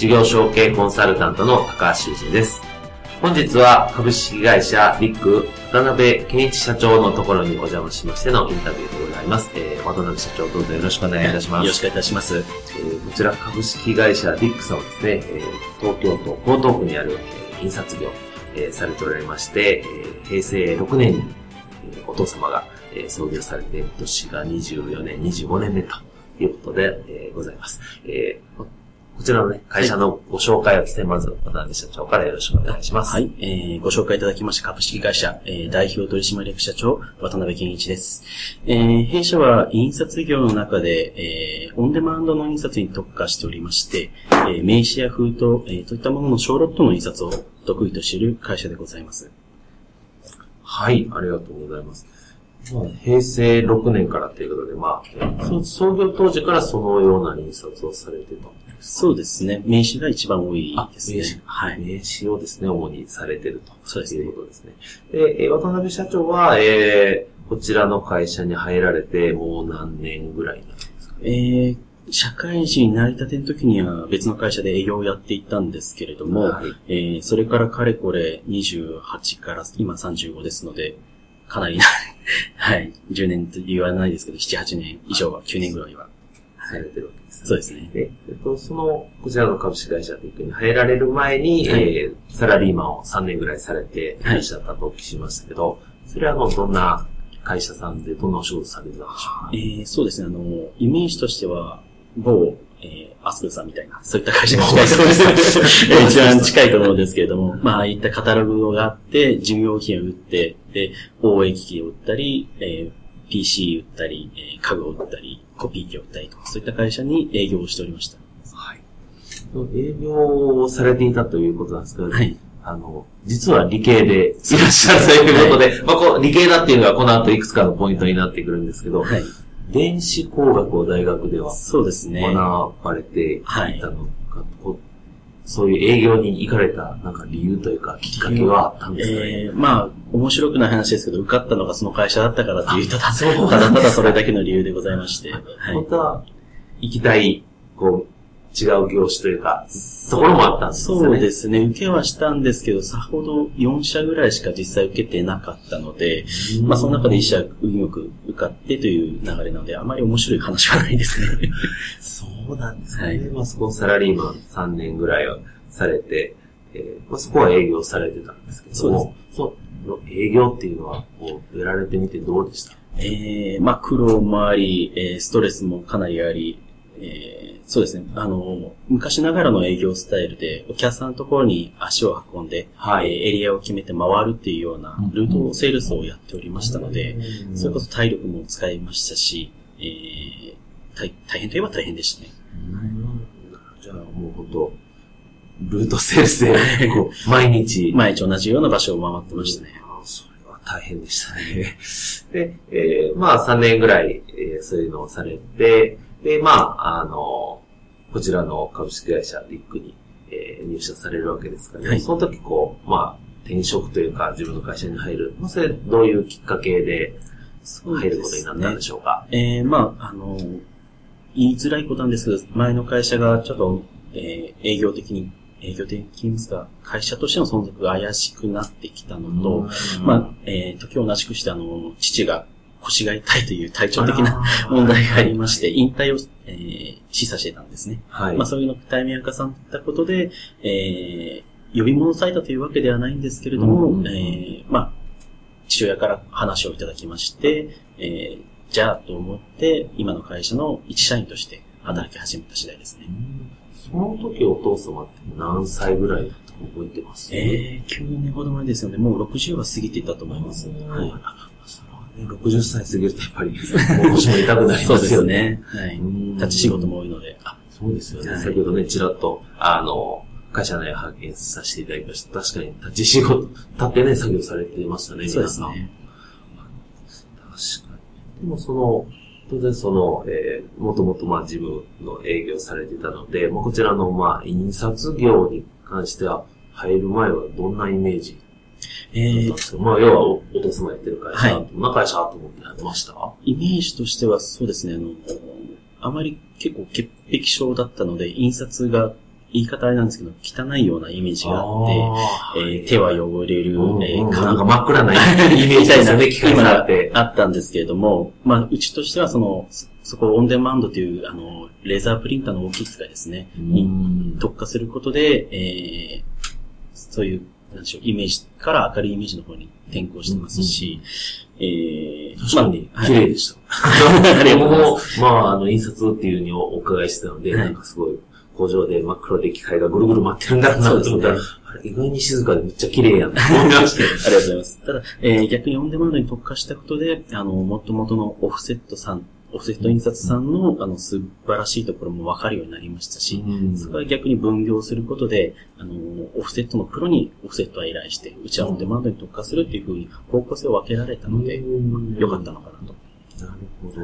事業承継コンサルタントの高橋修人です。本日は株式会社リック渡辺健一社長のところにお邪魔しましてのインタビューでございます。えー、渡辺社長どうぞよろしくお願いいたします。よろしくお願いいたします。えー、こちら株式会社リックさんはですね、えー、東京都江東区にある、えー、印刷業、えー、されておられまして、えー、平成6年に、えー、お父様が、えー、創業されて、今年が24年、25年目ということで、えー、ございます。えーこちらのね、会社のご紹介をですね、まず、渡辺社長からよろしくお願いします。はい、えー、ご紹介いただきました株式会社、えー、代表取締役社長、渡辺健一です。えー、弊社は印刷業の中で、えー、オンデマンドの印刷に特化しておりまして、えー、名刺や封筒、えー、といったものの小ロットの印刷を得意としている会社でございます。はい、ありがとうございます。まあ、平成6年からということで、まあ、創業当時からそのような印刷をされてたそうですね。名刺が一番多いですね。名刺。はい。名刺をですね、主にされてると。そうですね。いうことですね。で、渡辺社長は、えー、こちらの会社に入られて、もう何年ぐらいなんですか、ね、えー、社会人になりたての時には別の会社で営業をやっていたんですけれども、はい、えー、それからかれこれ28から今35ですので、かなり はい、10年と言わないですけど、7、8年以上は、9年ぐらいはされてるわけです、ね、そうですね。で、えっと、その、こちらの株式会社テックに入られる前に、はい、えー、サラリーマンを3年ぐらいされてい。らっしゃったとお聞きしましたけど、はい、それはあの、どんな会社さんでどんなお仕事されてたんでしょう？か、えー、そうですね、あの、イメージとしては、某、えー、アスルさんみたいな、そういった会社が近いと思うんです 一番近いと思うんですけれども、まあ、ああいったカタログがあって、事業品を売って、で、応援機器を売ったり、えー、PC 売ったり、えー、家具を売ったり、コピー機を売ったりとか、そういった会社に営業をしておりました。はい。営業をされていたということなんですけど、はい。あの、実は理系でいらっしゃるということで、はい、まあこう、理系だっていうのがこの後いくつかのポイントになってくるんですけど、はい。電子工学を大学では、そうですね。学ばれていたのか、はい、そういう営業に行かれた、なんか理由というか、きっかけはあったんですかね。えー、まあ、面白くない話ですけど、受かったのがその会社だったからっていう、ただ、ただただそれだけの理由でございまして。はい、本当は、行きたい、こう、違う業種というか、ところもあったんですね。そうですね。受けはしたんですけど、さほど4社ぐらいしか実際受けてなかったので、まあその中で1社運よく受かってという流れなので、あまり面白い話はないですね。そうなんですね。はい、まあそこサラリーマン3年ぐらいはされて、えーまあ、そこは営業されてたんですけども、そうの営業っていうのは、こう、やられてみてどうでした？ええー、まあ苦労もあり、えー、ストレスもかなりあり、えー、そうですね。あの、昔ながらの営業スタイルで、お客さんのところに足を運んで、はい、えー、エリアを決めて回るっていうような、ルートセールスをやっておりましたので、うん、それこそ体力も使いましたし、えー、大大変といえば大変でしたね。うん、じゃあもう本当、ルートセールスで、こう、毎日。毎日同じような場所を回ってましたね。それは大変でしたね。で、えー、まあ3年ぐらい、えー、そういうのをされて、で、まあ、あの、こちらの株式会社リックに、えー、入社されるわけですから、ね、はい、その時こう、まあ、転職というか自分の会社に入る、まあ、それどういうきっかけで入ることになったんでしょうか？うね、えー、まあ、あの、言いづらいことなんですけど、前の会社がちょっと、えー、営業的に、営業的に会社としての存続が怪しくなってきたのと、まあ、えー、時を同じくしてあの、父が腰が痛いという体調的な問題がありまして、引退を、えー、示唆してたんですね。はい。まあそういうのタイミングが重なったことで、えー、呼び戻されたというわけではないんですけれども、うん、えー、まあ、父父親から話をいただきまして、えーじゃあと思って、今の会社の一社員として働き始めた次第ですね。その時お父様って何歳ぐらいだったか覚えてます？えー、9年ほど前ですので、もう60は過ぎていたと思います。はい。それはね、60歳過ぎるとやっぱり、もう腰も痛くなりそうですますよね。よね。はい。うん立ち仕事も多いので。あ、そうですよね。はい先ほどね、ちらっと、あの、会社内派遣させていただきました。確かに、立ち仕事、立ってね、作業されてましたね、そうです皆さん。ね。確かに。でもその、当然その、えー、もともとまあ事務の営業されてたので、まあ、こちらのまあ印刷業に関しては、入る前はどんなイメージえー。だったんですか、まあ要はおお父様やってる会社、はい。どんな会社と思ってやってました？イメージとしてはそうですね、あの、あまり結構潔癖症だったので、印刷が、言い方あれなんですけど、汚いようなイメージがあって、えー手は汚れる、うんえーうん。なんか真っ暗なイメージですよね、機械今ががあって。あったんですけれども、まあ、うちとしてはその、そそこをオンデマンドという、あの、レーザープリンターの大きい機械ですね、にうん。特化することで、えー、そういう、なんでしょう、イメージから明るいイメージの方に転向してますし、えー、確かに、まあ綺麗でした。ありがとうございます。僕も、まあ、あの、印刷っていうふうにお伺いしてたので、はいなんかすごい、工場で真っ黒で機械がぐるぐる回ってるんだろうなと思ったら、そうであれ意外に静かでめっちゃ綺麗やんと思いまして。ありがとうございます。ただ、えー逆にオンデマンドに特化したことで、あの、もともとのオフセットさん、オフセット印刷さんの、あの、素晴らしいところも分かるようになりましたし、そこは逆に分業することで、あの、オフセットのプロにオフセットは依頼して、うちはオンデマンドに特化するっていうふうに方向性を分けられたので、良かったのかなと。なるほど。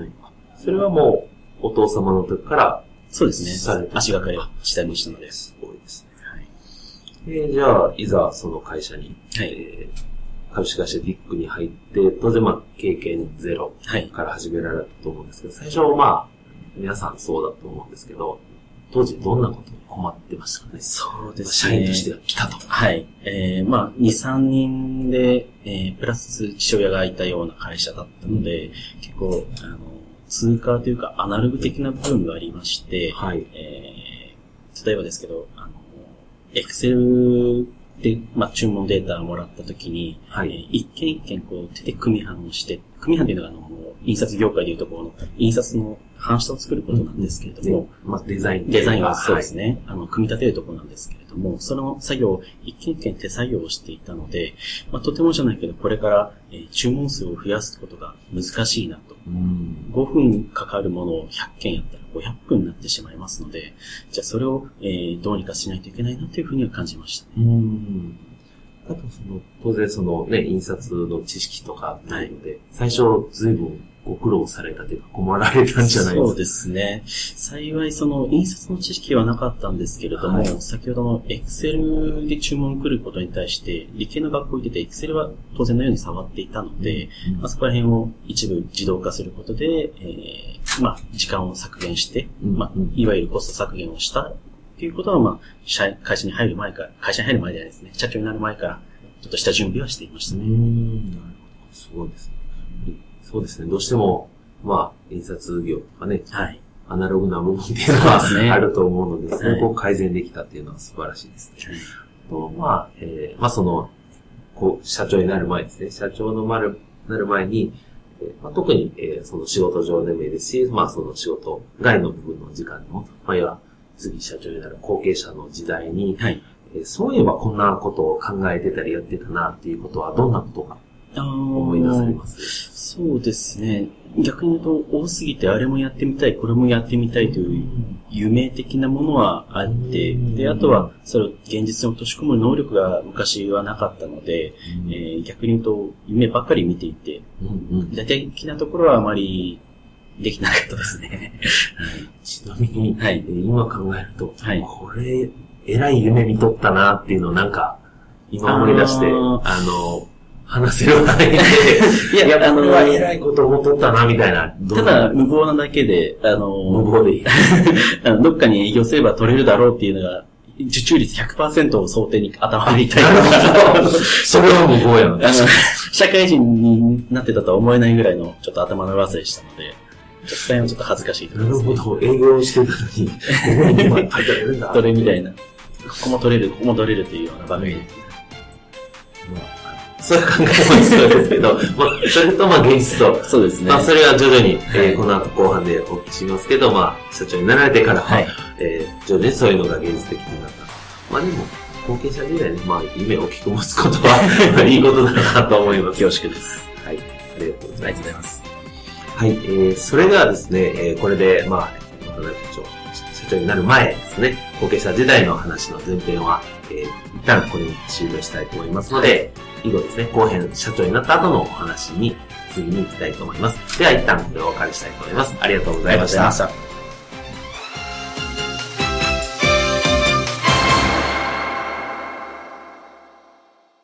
それはもう、お父様の時から、そうですね。足がかりを下にしたので。すごいですはい。ね。で、じゃあ、いざその会社に、はい。えー株式会社ディックに入って、当然まあ、経験ゼロはい。から始められたと思うんですけど、最初まあ、皆さんそうだと思うんですけど、当時どんなことに困ってましたかね？そうです社ね。員としては来たと。はい。えー、まあ、2、3人で、えー、プラス父親がいたような会社だったので、結構、あの、通貨というかアナログ的な部分がありまして、はい。えー、例えばですけど、あの、エクセルで、まあ、注文データをもらったときに、はい。えー一件一件こう手で組版をして、組版っていうのがあの、印刷業界でいうところの印刷の版下を作ることなんですけれども、でまあ、デザイン。デザインはそうですね。あの、組み立てるところなんですけれども、その作業を一件一件手作業をしていたので、まあ、とてもじゃないけど、これから、えー注文数を増やすことが難しいなと。うん。5分かかるものを100件やったら500分になってしまいますので、じゃあそれを、えーどうにかしないといけないなというふうには感じましたね。うん。あと、その、当然そのね、印刷の知識とかないので、最初、随分ご苦労されたというか、困られたんじゃないそうでですね。幸いその印刷の知識はなかったんですけれども、はい。先ほどの Excel で注文来ることに対して、理系の学校行ってて Excel は当然のように触っていたので、すまあ、そこら辺を一部自動化することで、えーまあ、時間を削減して、うん。まあ、いわゆるコスト削減をしたいうことは、まあ、社会社に入る前から、会社に入る前じゃないですね、社長になる前から、ちょっとした準備はしていましたうね。ん。なるほど。すごいですね。そうですね。どうしても、まあ、印刷業とかね、はい。アナログな部分っていうのそうですねはあると思うので、はいそれを改善できたっていうのは素晴らしいですね。と、まあ、えーまあその、こう、社長になる前ですね。社長のなる、なる前に、えーまあ、特に、えーその仕事上でもいいですし、まあその仕事外の部分の時間でも、まあ要は、次社長になる後継者の時代に、はい。えーそういえばこんなことを考えてたりやってたなっていうことは、どんなことが思い出されます？そうですね。逆に言うと、多すぎてあれもやってみたい、これもやってみたいという夢的なものはあって、で、あとは、それを現実に落とし込む能力が昔はなかったので、えー逆に言うと、夢ばっかり見ていて、具体的なところはあまりできなかったですね。ちなみに、はいえー今考えると、はいこれ、えらい夢見とったなっていうのをなんか、今思い出して、あの、話せる範囲で、いやいや、あのこれはえらいこと思っとったな、みたいな。どただ、無謀なだけで、あの、無謀でいい。あのどっかに営業すれば取れるだろうっていうのが、受注率100%を想定に頭でいたりとか、それは無謀やな。社会人になってたとは思えないぐらいのちょっと頭の上せでしたので、ちょっとそれはちょっと恥ずかしいとこな。るほど、営業してたのに、今書いてあるんだ。それみたいな。ここも取れる、ここも取れるっていうような場面で。まあそういう考えもそうですけど、まあ、それとまあ現実と、そうですね。まあ、それは徐々に、えはいーこの後後半でお聞きしますけど、まあ、社長になられてから、はい。えー徐々にそういうのが現実的になった。まあでも、後継者時代に、まあ、夢を大きく持つことは、まあいいことだなと思います。恐縮です。はい。ありがとうございますはい、えー、それではですね、えー、これで、まあ、渡辺社長、社長になる前ですね、後継者時代の話の前編は、えー、一旦これに終了したいと思いますので、以後ですね、後編、社長になった後のお話に次に行きたいと思います。では一旦これをお借りしたいと思います。ありがとうございました。した。